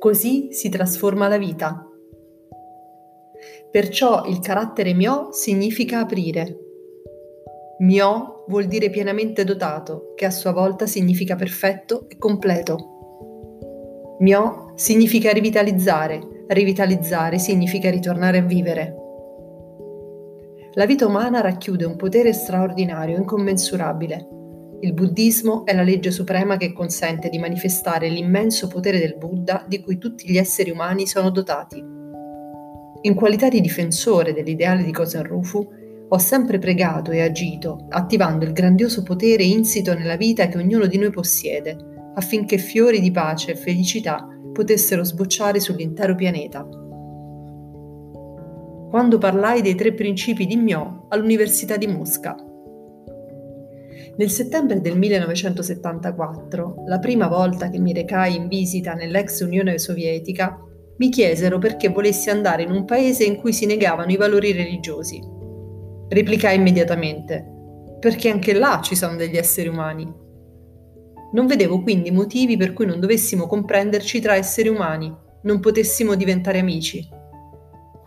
Così si trasforma la vita. Perciò il carattere mio significa aprire. Mio vuol dire pienamente dotato, che a sua volta significa perfetto e completo. Mio significa rivitalizzare, rivitalizzare significa ritornare a vivere. La vita umana racchiude un potere straordinario, incommensurabile. Il buddismo è la legge suprema che consente di manifestare l'immenso potere del Buddha di cui tutti gli esseri umani sono dotati. In qualità di difensore dell'ideale di Kosen Rufu, ho sempre pregato e agito, attivando il grandioso potere insito nella vita che ognuno di noi possiede, affinché fiori di pace e felicità potessero sbocciare sull'intero pianeta. Quando parlai dei tre principi di Myo all'Università di Mosca. Nel settembre del 1974, la prima volta che mi recai in visita nell'ex Unione Sovietica, mi chiesero perché volessi andare in un paese in cui si negavano i valori religiosi. Replicai immediatamente, perché anche là ci sono degli esseri umani. Non vedevo quindi motivi per cui non dovessimo comprenderci tra esseri umani, non potessimo diventare amici.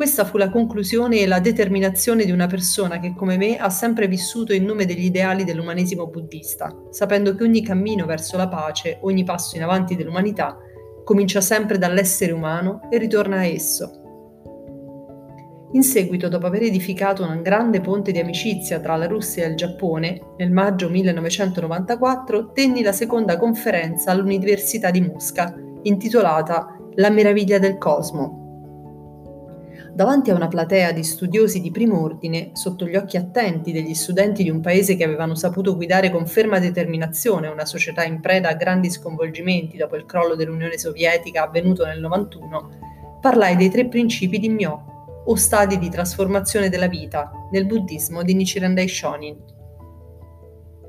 Questa fu la conclusione e la determinazione di una persona che come me ha sempre vissuto in nome degli ideali dell'umanesimo buddista, sapendo che ogni cammino verso la pace, ogni passo in avanti dell'umanità comincia sempre dall'essere umano e ritorna a esso. In seguito, dopo aver edificato un grande ponte di amicizia tra la Russia e il Giappone, nel maggio 1994 tenni la seconda conferenza all'Università di Mosca, intitolata La meraviglia del cosmo, davanti a una platea di studiosi di primo ordine, sotto gli occhi attenti degli studenti di un paese che avevano saputo guidare con ferma determinazione una società in preda a grandi sconvolgimenti dopo il crollo dell'Unione Sovietica avvenuto nel 91, parlai dei tre principi di Myo, o stadi di trasformazione della vita, nel buddismo di Nichiren Daishonin.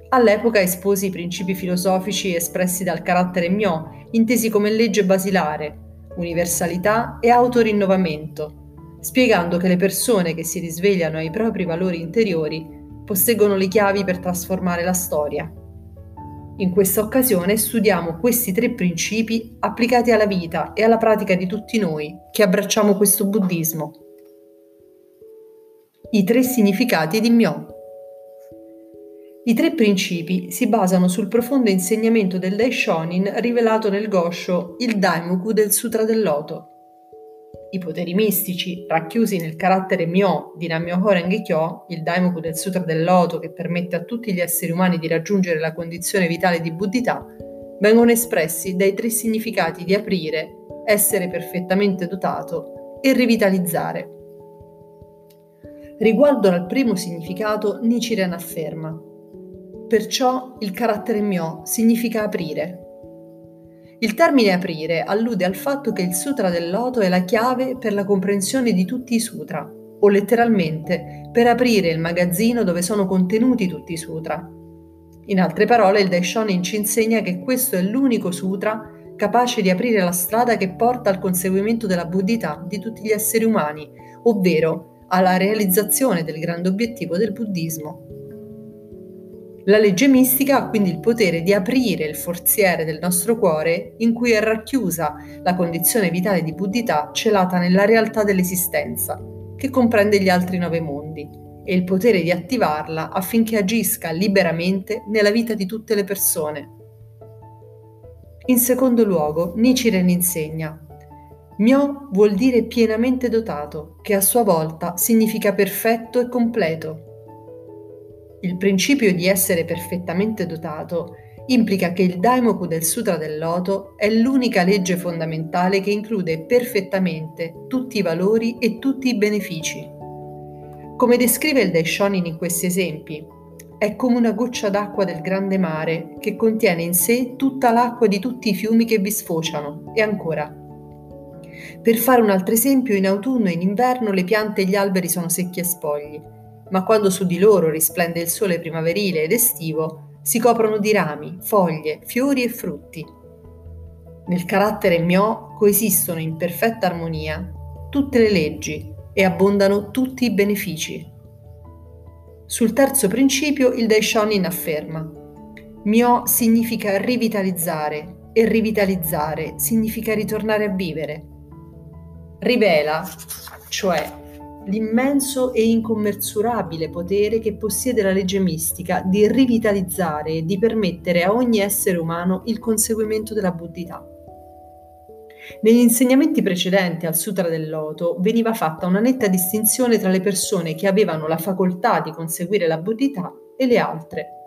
All'epoca esposi i principi filosofici espressi dal carattere Myo, intesi come legge basilare, universalità e autorinnovamento, spiegando che le persone che si risvegliano ai propri valori interiori posseggono le chiavi per trasformare la storia. In questa occasione studiamo questi tre principi applicati alla vita e alla pratica di tutti noi che abbracciamo questo buddismo. I tre significati di Myo. I tre principi si basano sul profondo insegnamento del Daishonin rivelato nel Gosho, il Daimoku del Sutra del Loto i poteri mistici, racchiusi nel carattere Myo di Nammyoho Renge Kyo, il Daimoku del Sutra del Loto che permette a tutti gli esseri umani di raggiungere la condizione vitale di buddhità, vengono espressi dai tre significati di aprire, essere perfettamente dotato e rivitalizzare. Riguardo al primo significato, Nichiren afferma: Perciò il carattere Myo significa aprire, il termine aprire allude al fatto che il Sutra del Loto è la chiave per la comprensione di tutti i sutra, o letteralmente per aprire il magazzino dove sono contenuti tutti i sutra. In altre parole, il Daishonin ci insegna che questo è l'unico sutra capace di aprire la strada che porta al conseguimento della buddhità di tutti gli esseri umani, ovvero alla realizzazione del grande obiettivo del buddismo. La legge mistica ha quindi il potere di aprire il forziere del nostro cuore in cui è racchiusa la condizione vitale di buddhità celata nella realtà dell'esistenza, che comprende gli altri nove mondi, e il potere di attivarla affinché agisca liberamente nella vita di tutte le persone. In secondo luogo, Nichiren insegna Myo vuol dire pienamente dotato, che a sua volta significa perfetto e completo, il principio di essere perfettamente dotato implica che il Daimoku del Sutra del Loto è l'unica legge fondamentale che include perfettamente tutti i valori e tutti i benefici. Come descrive il Daishonin in questi esempi, è come una goccia d'acqua del grande mare che contiene in sé tutta l'acqua di tutti i fiumi che vi sfociano. E ancora. Per fare un altro esempio, in autunno e in inverno le piante e gli alberi sono secchi e spogli ma quando su di loro risplende il sole primaverile ed estivo, si coprono di rami, foglie, fiori e frutti. Nel carattere mio coesistono in perfetta armonia tutte le leggi e abbondano tutti i benefici. Sul terzo principio il Daishonin afferma Myo significa rivitalizzare, e rivitalizzare significa ritornare a vivere. Rivela, cioè l'immenso e incommensurabile potere che possiede la legge mistica di rivitalizzare e di permettere a ogni essere umano il conseguimento della buddhità. Negli insegnamenti precedenti al Sutra del Loto veniva fatta una netta distinzione tra le persone che avevano la facoltà di conseguire la buddhità e le altre.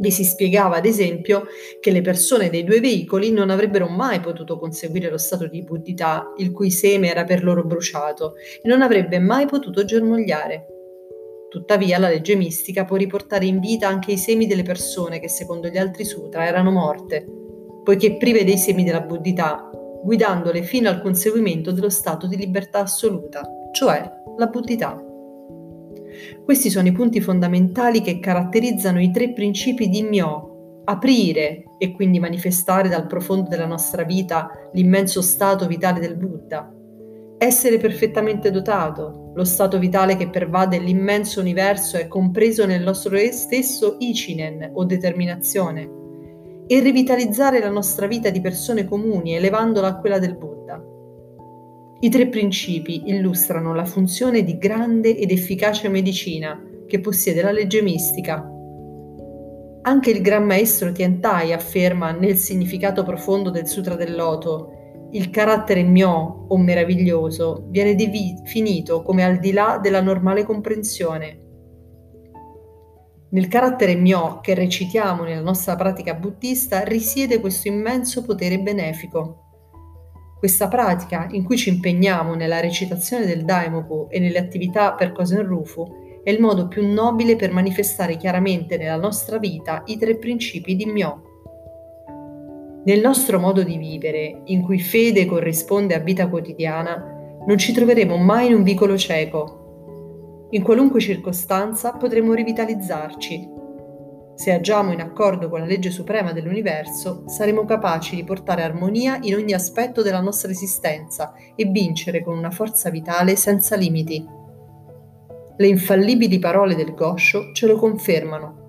Vi si spiegava, ad esempio, che le persone dei due veicoli non avrebbero mai potuto conseguire lo stato di buddhità, il cui seme era per loro bruciato, e non avrebbe mai potuto germogliare. Tuttavia, la legge mistica può riportare in vita anche i semi delle persone che, secondo gli altri sutra, erano morte, poiché prive dei semi della buddhità, guidandole fino al conseguimento dello stato di libertà assoluta, cioè la buddhità. Questi sono i punti fondamentali che caratterizzano i tre principi di Myo, aprire e quindi manifestare dal profondo della nostra vita l'immenso stato vitale del Buddha, essere perfettamente dotato, lo stato vitale che pervade l'immenso universo è compreso nel nostro stesso Ichinen o determinazione, e rivitalizzare la nostra vita di persone comuni elevandola a quella del Buddha. I tre principi illustrano la funzione di grande ed efficace medicina che possiede la legge mistica. Anche il Gran Maestro Tiantai afferma nel significato profondo del Sutra del Loto il carattere mio o meraviglioso viene definito come al di là della normale comprensione. Nel carattere mio che recitiamo nella nostra pratica buddista risiede questo immenso potere benefico. Questa pratica, in cui ci impegniamo nella recitazione del Daimoku e nelle attività per Kosen Rufu, è il modo più nobile per manifestare chiaramente nella nostra vita i tre principi di Myo. Nel nostro modo di vivere, in cui fede corrisponde a vita quotidiana, non ci troveremo mai in un vicolo cieco. In qualunque circostanza potremo rivitalizzarci, se agiamo in accordo con la legge suprema dell'universo, saremo capaci di portare armonia in ogni aspetto della nostra esistenza e vincere con una forza vitale senza limiti. Le infallibili parole del Gosho ce lo confermano.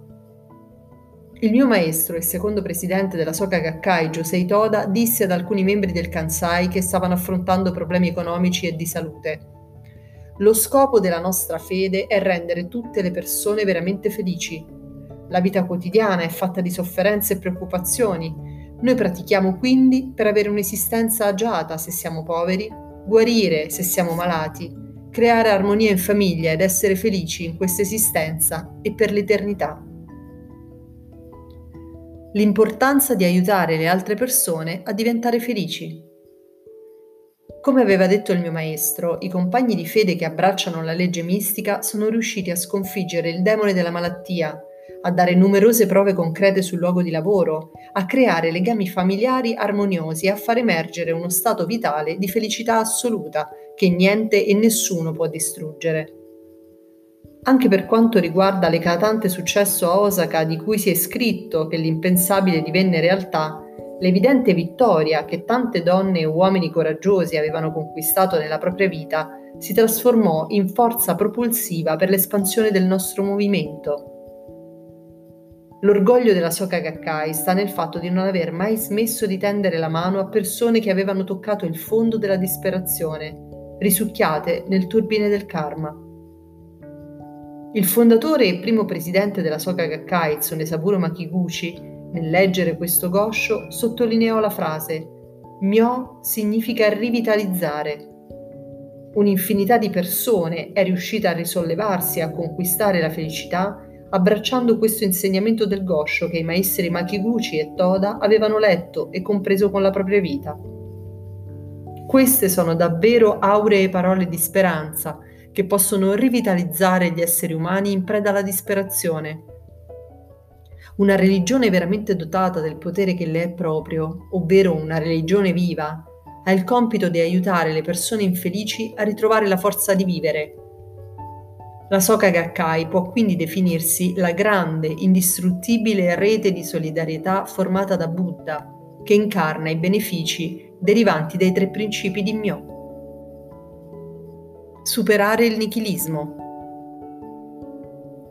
Il mio maestro e secondo presidente della Soka Gakkai, Josei Toda, disse ad alcuni membri del Kansai che stavano affrontando problemi economici e di salute. Lo scopo della nostra fede è rendere tutte le persone veramente felici la vita quotidiana è fatta di sofferenze e preoccupazioni. Noi pratichiamo quindi per avere un'esistenza agiata se siamo poveri, guarire se siamo malati, creare armonia in famiglia ed essere felici in questa esistenza e per l'eternità. L'importanza di aiutare le altre persone a diventare felici. Come aveva detto il mio maestro, i compagni di fede che abbracciano la legge mistica sono riusciti a sconfiggere il demone della malattia, a dare numerose prove concrete sul luogo di lavoro, a creare legami familiari armoniosi e a far emergere uno stato vitale di felicità assoluta che niente e nessuno può distruggere. Anche per quanto riguarda l'eclatante successo a Osaka di cui si è scritto che l'impensabile divenne realtà, l'evidente vittoria che tante donne e uomini coraggiosi avevano conquistato nella propria vita si trasformò in forza propulsiva per l'espansione del nostro movimento L'orgoglio della Soka Gakkai sta nel fatto di non aver mai smesso di tendere la mano a persone che avevano toccato il fondo della disperazione, risucchiate nel turbine del karma. Il fondatore e primo presidente della Soka Gakkai, Tsunesaburo Makiguchi, nel leggere questo gosho, sottolineò la frase Myo significa rivitalizzare. Un'infinità di persone è riuscita a risollevarsi e a conquistare la felicità abbracciando questo insegnamento del Gosho che i maestri Makiguchi e Toda avevano letto e compreso con la propria vita. Queste sono davvero auree parole di speranza che possono rivitalizzare gli esseri umani in preda alla disperazione. Una religione veramente dotata del potere che le è proprio, ovvero una religione viva, ha il compito di aiutare le persone infelici a ritrovare la forza di vivere la Soka Gakkai può quindi definirsi la grande, indistruttibile rete di solidarietà formata da Buddha, che incarna i benefici derivanti dai tre principi di Myo. Superare il nichilismo.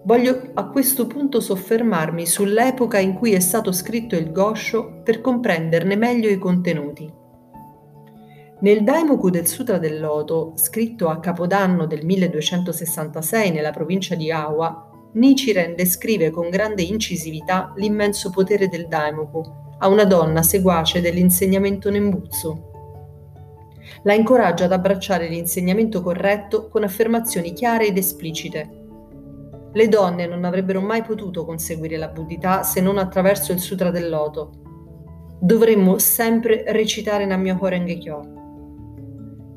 Voglio a questo punto soffermarmi sull'epoca in cui è stato scritto il Gosho per comprenderne meglio i contenuti. Nel Daimoku del Sutra del Loto, scritto a Capodanno del 1266 nella provincia di Awa, Nichiren descrive con grande incisività l'immenso potere del Daimoku a una donna seguace dell'insegnamento Nembutsu. La incoraggia ad abbracciare l'insegnamento corretto con affermazioni chiare ed esplicite. Le donne non avrebbero mai potuto conseguire la buddhità se non attraverso il Sutra del Loto. Dovremmo sempre recitare Nammyoho Renge Kyo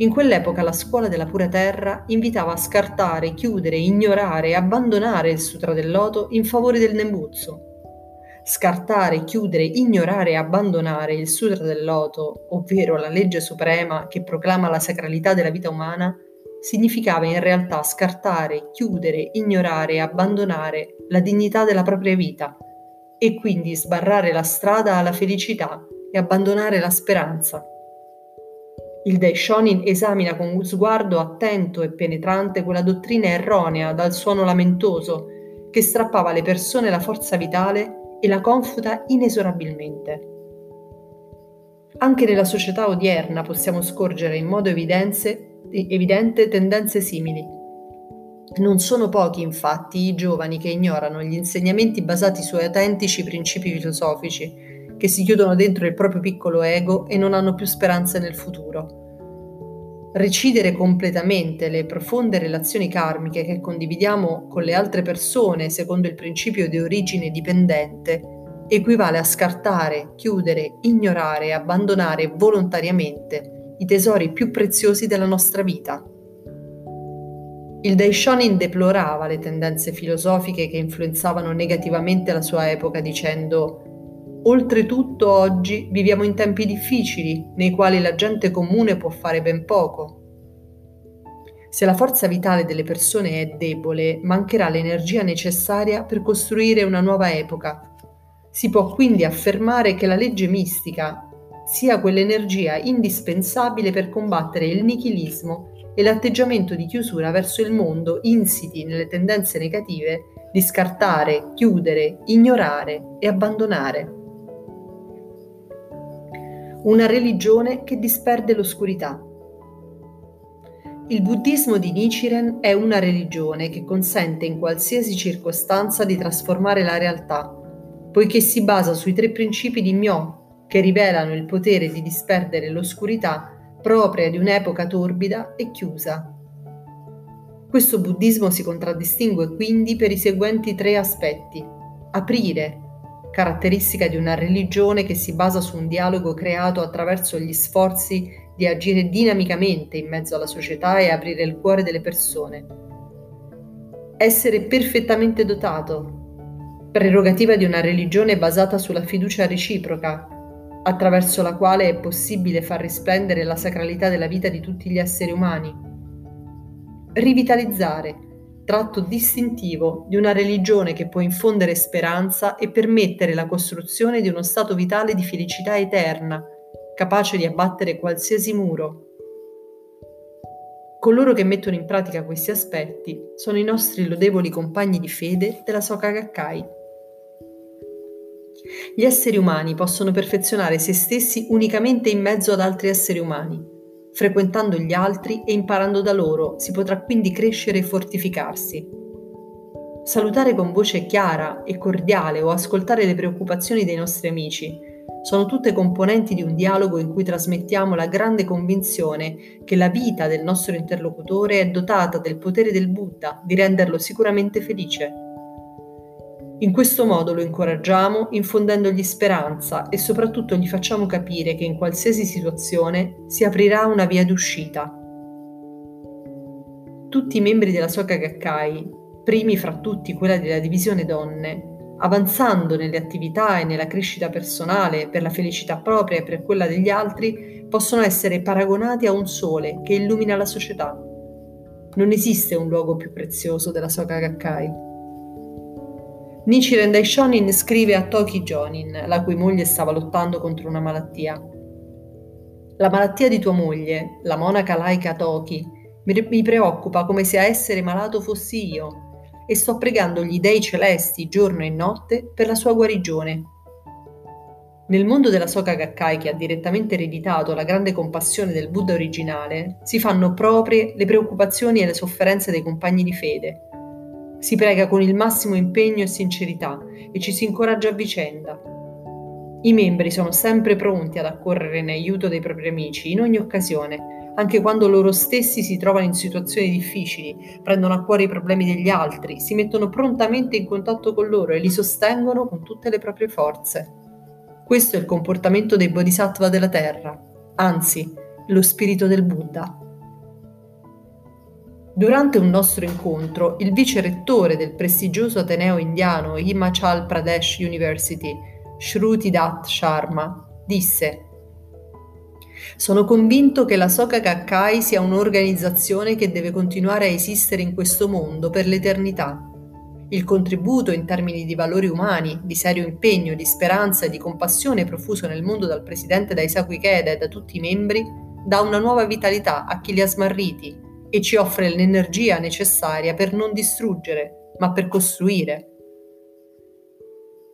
in quell'epoca la scuola della pura terra invitava a scartare, chiudere, ignorare e abbandonare il Sutra del Loto in favore del Nembutsu. Scartare, chiudere, ignorare e abbandonare il Sutra del Loto, ovvero la legge suprema che proclama la sacralità della vita umana, significava in realtà scartare, chiudere, ignorare e abbandonare la dignità della propria vita e quindi sbarrare la strada alla felicità e abbandonare la speranza. Il Daishonin esamina con un sguardo attento e penetrante quella dottrina erronea dal suono lamentoso che strappava alle persone la forza vitale e la confuta inesorabilmente. Anche nella società odierna possiamo scorgere in modo evidente tendenze simili. Non sono pochi, infatti, i giovani che ignorano gli insegnamenti basati su autentici principi filosofici che si chiudono dentro il proprio piccolo ego e non hanno più speranze nel futuro. Recidere completamente le profonde relazioni karmiche che condividiamo con le altre persone secondo il principio di origine dipendente equivale a scartare, chiudere, ignorare e abbandonare volontariamente i tesori più preziosi della nostra vita. Il Daishonin deplorava le tendenze filosofiche che influenzavano negativamente la sua epoca dicendo Oltretutto oggi viviamo in tempi difficili, nei quali la gente comune può fare ben poco. Se la forza vitale delle persone è debole, mancherà l'energia necessaria per costruire una nuova epoca. Si può quindi affermare che la legge mistica sia quell'energia indispensabile per combattere il nichilismo e l'atteggiamento di chiusura verso il mondo insiti nelle tendenze negative di scartare, chiudere, ignorare e abbandonare una religione che disperde l'oscurità. Il buddismo di Nichiren è una religione che consente in qualsiasi circostanza di trasformare la realtà, poiché si basa sui tre principi di Myo, che rivelano il potere di disperdere l'oscurità propria di un'epoca torbida e chiusa. Questo buddismo si contraddistingue quindi per i seguenti tre aspetti. Aprire, caratteristica di una religione che si basa su un dialogo creato attraverso gli sforzi di agire dinamicamente in mezzo alla società e aprire il cuore delle persone. Essere perfettamente dotato, prerogativa di una religione basata sulla fiducia reciproca, attraverso la quale è possibile far risplendere la sacralità della vita di tutti gli esseri umani. Rivitalizzare, tratto distintivo di una religione che può infondere speranza e permettere la costruzione di uno stato vitale di felicità eterna, capace di abbattere qualsiasi muro. Coloro che mettono in pratica questi aspetti sono i nostri lodevoli compagni di fede della Soka Gakkai. Gli esseri umani possono perfezionare se stessi unicamente in mezzo ad altri esseri umani Frequentando gli altri e imparando da loro si potrà quindi crescere e fortificarsi. Salutare con voce chiara e cordiale o ascoltare le preoccupazioni dei nostri amici sono tutte componenti di un dialogo in cui trasmettiamo la grande convinzione che la vita del nostro interlocutore è dotata del potere del Buddha di renderlo sicuramente felice. In questo modo lo incoraggiamo infondendogli speranza e soprattutto gli facciamo capire che in qualsiasi situazione si aprirà una via d'uscita. Tutti i membri della Soka Gakkai, primi fra tutti quella della divisione donne, avanzando nelle attività e nella crescita personale per la felicità propria e per quella degli altri, possono essere paragonati a un sole che illumina la società. Non esiste un luogo più prezioso della Soka Gakkai. Nichiren Daishonin scrive a Toki Jonin, la cui moglie stava lottando contro una malattia. La malattia di tua moglie, la monaca laica Toki, mi preoccupa come se a essere malato fossi io. e sto pregando gli dei celesti giorno e notte per la sua guarigione. Nel mondo della Soka Gakkai, che ha direttamente ereditato la grande compassione del Buddha originale, si fanno proprie le preoccupazioni e le sofferenze dei compagni di fede. Si prega con il massimo impegno e sincerità e ci si incoraggia a vicenda. I membri sono sempre pronti ad accorrere in aiuto dei propri amici in ogni occasione, anche quando loro stessi si trovano in situazioni difficili, prendono a cuore i problemi degli altri, si mettono prontamente in contatto con loro e li sostengono con tutte le proprie forze. Questo è il comportamento dei bodhisattva della Terra, anzi, lo spirito del Buddha. Durante un nostro incontro, il vice rettore del prestigioso ateneo indiano Himachal Pradesh University, Shruti Dutt Sharma, disse sono convinto che la Soka Gakkai sia un'organizzazione che deve continuare a esistere in questo mondo per l'eternità. Il contributo in termini di valori umani, di serio impegno, di speranza e di compassione profuso nel mondo dal presidente Daisaku Ikeda e da tutti i membri dà una nuova vitalità a chi li ha smarriti e ci offre l'energia necessaria per non distruggere, ma per costruire.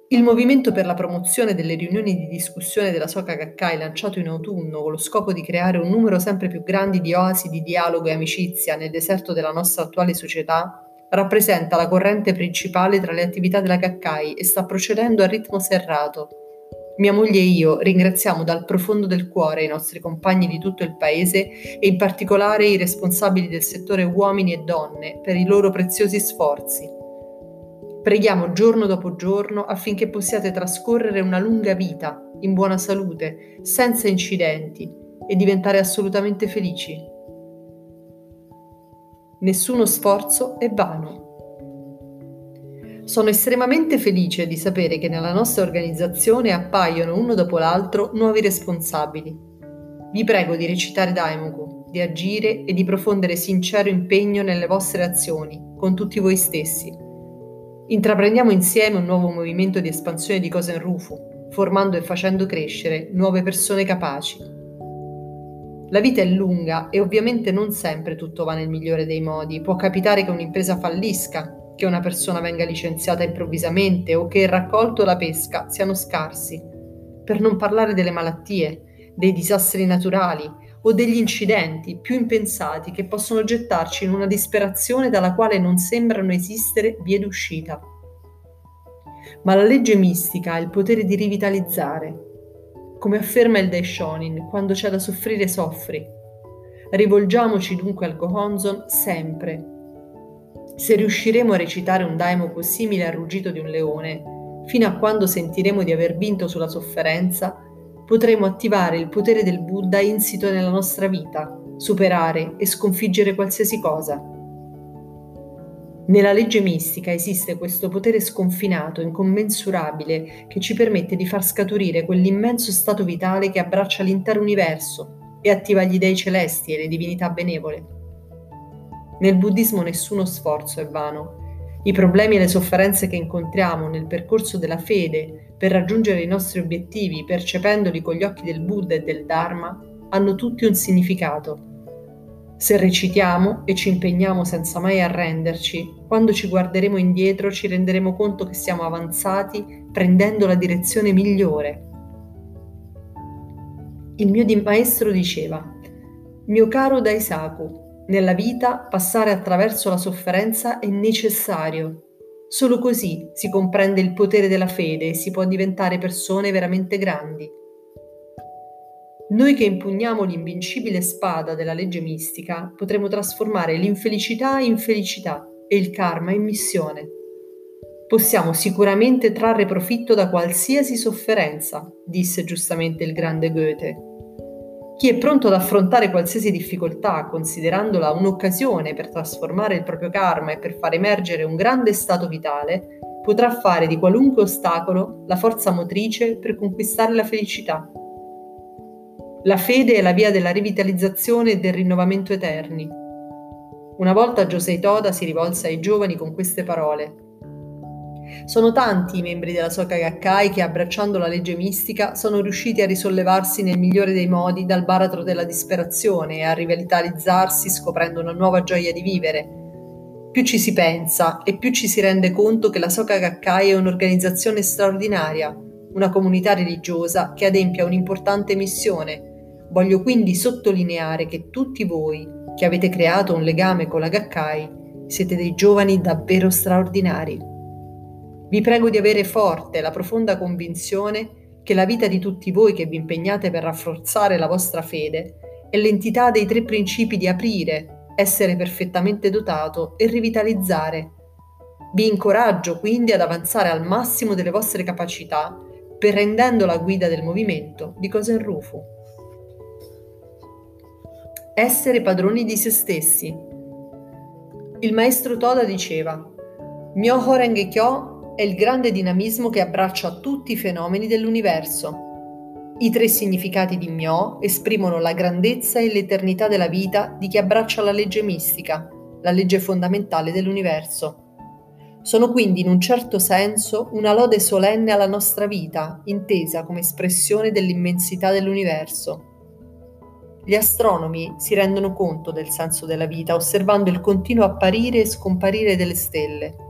Il movimento per la promozione delle riunioni di discussione della Soka Gakkai lanciato in autunno con lo scopo di creare un numero sempre più grande di oasi di dialogo e amicizia nel deserto della nostra attuale società rappresenta la corrente principale tra le attività della Gakkai e sta procedendo a ritmo serrato. Mia moglie e io ringraziamo dal profondo del cuore i nostri compagni di tutto il paese e in particolare i responsabili del settore uomini e donne per i loro preziosi sforzi. Preghiamo giorno dopo giorno affinché possiate trascorrere una lunga vita, in buona salute, senza incidenti e diventare assolutamente felici. Nessuno sforzo è vano. Sono estremamente felice di sapere che nella nostra organizzazione appaiono uno dopo l'altro nuovi responsabili. Vi prego di recitare Daimoku, di agire e di profondere sincero impegno nelle vostre azioni, con tutti voi stessi. Intraprendiamo insieme un nuovo movimento di espansione di Kosen Rufu, formando e facendo crescere nuove persone capaci. La vita è lunga e ovviamente non sempre tutto va nel migliore dei modi. Può capitare che un'impresa fallisca, che una persona venga licenziata improvvisamente o che il raccolto o la pesca siano scarsi. Per non parlare delle malattie, dei disastri naturali o degli incidenti più impensati che possono gettarci in una disperazione dalla quale non sembrano esistere vie d'uscita. Ma la legge mistica ha il potere di rivitalizzare, come afferma il Daishonin, quando c'è da soffrire soffri. Rivolgiamoci dunque al Gohonzon sempre. Se riusciremo a recitare un daimoku simile al ruggito di un leone, fino a quando sentiremo di aver vinto sulla sofferenza, potremo attivare il potere del Buddha insito nella nostra vita, superare e sconfiggere qualsiasi cosa. Nella legge mistica esiste questo potere sconfinato, incommensurabile, che ci permette di far scaturire quell'immenso stato vitale che abbraccia l'intero universo e attiva gli dei celesti e le divinità benevole. Nel buddismo nessuno sforzo è vano. I problemi e le sofferenze che incontriamo nel percorso della fede per raggiungere i nostri obiettivi percependoli con gli occhi del Buddha e del Dharma hanno tutti un significato se recitiamo e ci impegniamo senza mai arrenderci, quando ci guarderemo indietro ci renderemo conto che siamo avanzati prendendo la direzione migliore. Il mio maestro diceva, mio caro Daisaku, nella vita passare attraverso la sofferenza è necessario. Solo così si comprende il potere della fede e si può diventare persone veramente grandi. Noi che impugniamo l'invincibile spada della legge mistica potremo trasformare l'infelicità in felicità e il karma in missione. Possiamo sicuramente trarre profitto da qualsiasi sofferenza, disse giustamente il grande Goethe. Chi è pronto ad affrontare qualsiasi difficoltà, considerandola un'occasione per trasformare il proprio karma e per far emergere un grande stato vitale, potrà fare di qualunque ostacolo la forza motrice per conquistare la felicità. La fede è la via della rivitalizzazione e del rinnovamento eterni. Una volta Josei Toda si rivolse ai giovani con queste parole. Sono tanti i membri della Soka Gakkai che, abbracciando la legge mistica, sono riusciti a risollevarsi nel migliore dei modi dal baratro della disperazione e a rivitalizzarsi scoprendo una nuova gioia di vivere. più ci si pensa e più ci si rende conto che la Soka Gakkai è un'organizzazione straordinaria, una comunità religiosa che adempia un'importante missione. Voglio quindi sottolineare che tutti voi, che avete creato un legame con la Gakkai, siete dei giovani davvero straordinari. Vi prego di avere forte la profonda convinzione che la vita di tutti voi che vi impegnate per rafforzare la vostra fede è l'entità dei tre principi di aprire, essere perfettamente dotato e rivitalizzare. Vi incoraggio quindi ad avanzare al massimo delle vostre capacità per rendendo la guida del movimento di Kosen Rufu. Essere padroni di se stessi. Il maestro Toda diceva: Myoho Renge Kyo è il grande dinamismo che abbraccia tutti i fenomeni dell'universo i tre significati di Myo esprimono la grandezza e l'eternità della vita di chi abbraccia la legge mistica, la legge fondamentale dell'universo. Sono quindi in un certo senso una lode solenne alla nostra vita, intesa come espressione dell'immensità dell'universo. Gli astronomi si rendono conto del senso della vita osservando il continuo apparire e scomparire delle stelle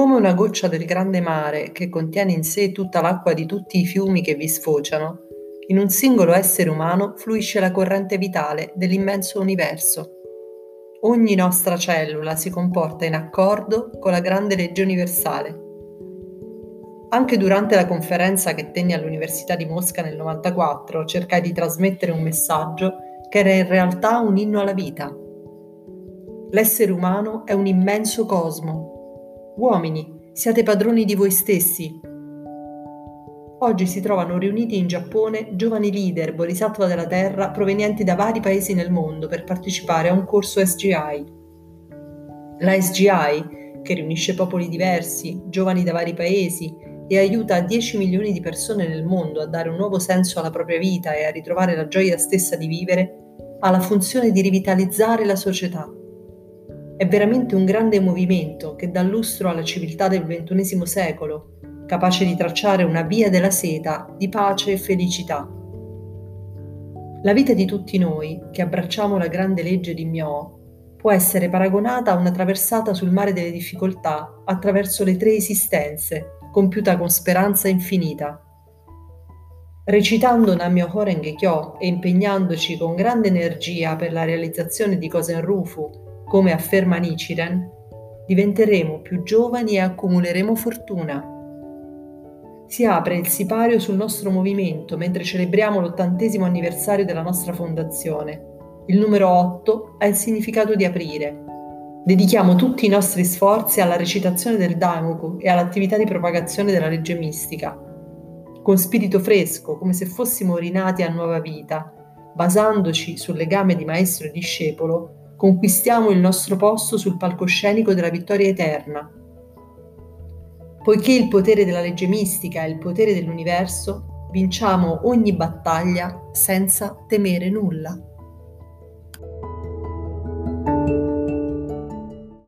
Come una goccia del grande mare che contiene in sé tutta l'acqua di tutti i fiumi che vi sfociano, in un singolo essere umano fluisce la corrente vitale dell'immenso universo. Ogni nostra cellula si comporta in accordo con la grande legge universale. Anche durante la conferenza che tenni all'Università di Mosca nel 94 cercai di trasmettere un messaggio che era in realtà un inno alla vita. L'essere umano è un immenso cosmo Uomini, siate padroni di voi stessi. Oggi si trovano riuniti in Giappone giovani leader bodhisattva della Terra provenienti da vari paesi nel mondo per partecipare a un corso SGI. La SGI, che riunisce popoli diversi, giovani da vari paesi e aiuta 10 milioni di persone nel mondo a dare un nuovo senso alla propria vita e a ritrovare la gioia stessa di vivere, ha la funzione di rivitalizzare la società è veramente un grande movimento che dà lustro alla civiltà del XXI secolo, capace di tracciare una via della seta di pace e felicità. La vita di tutti noi, che abbracciamo la grande legge di Myo, può essere paragonata a una traversata sul mare delle difficoltà attraverso le tre esistenze, compiuta con speranza infinita. Recitando Namyo Horenge Kyo e impegnandoci con grande energia per la realizzazione di Kosen Rufu come afferma Nichiren, diventeremo più giovani e accumuleremo fortuna. Si apre il sipario sul nostro movimento mentre celebriamo l'ottantesimo anniversario della nostra fondazione. Il numero 8 ha il significato di aprire. Dedichiamo tutti i nostri sforzi alla recitazione del Daimoku e all'attività di propagazione della legge mistica. Con spirito fresco, come se fossimo rinati a nuova vita, basandoci sul legame di maestro e discepolo, conquistiamo il nostro posto sul palcoscenico della vittoria eterna. Poiché il potere della legge mistica è il potere dell'universo, vinciamo ogni battaglia senza temere nulla.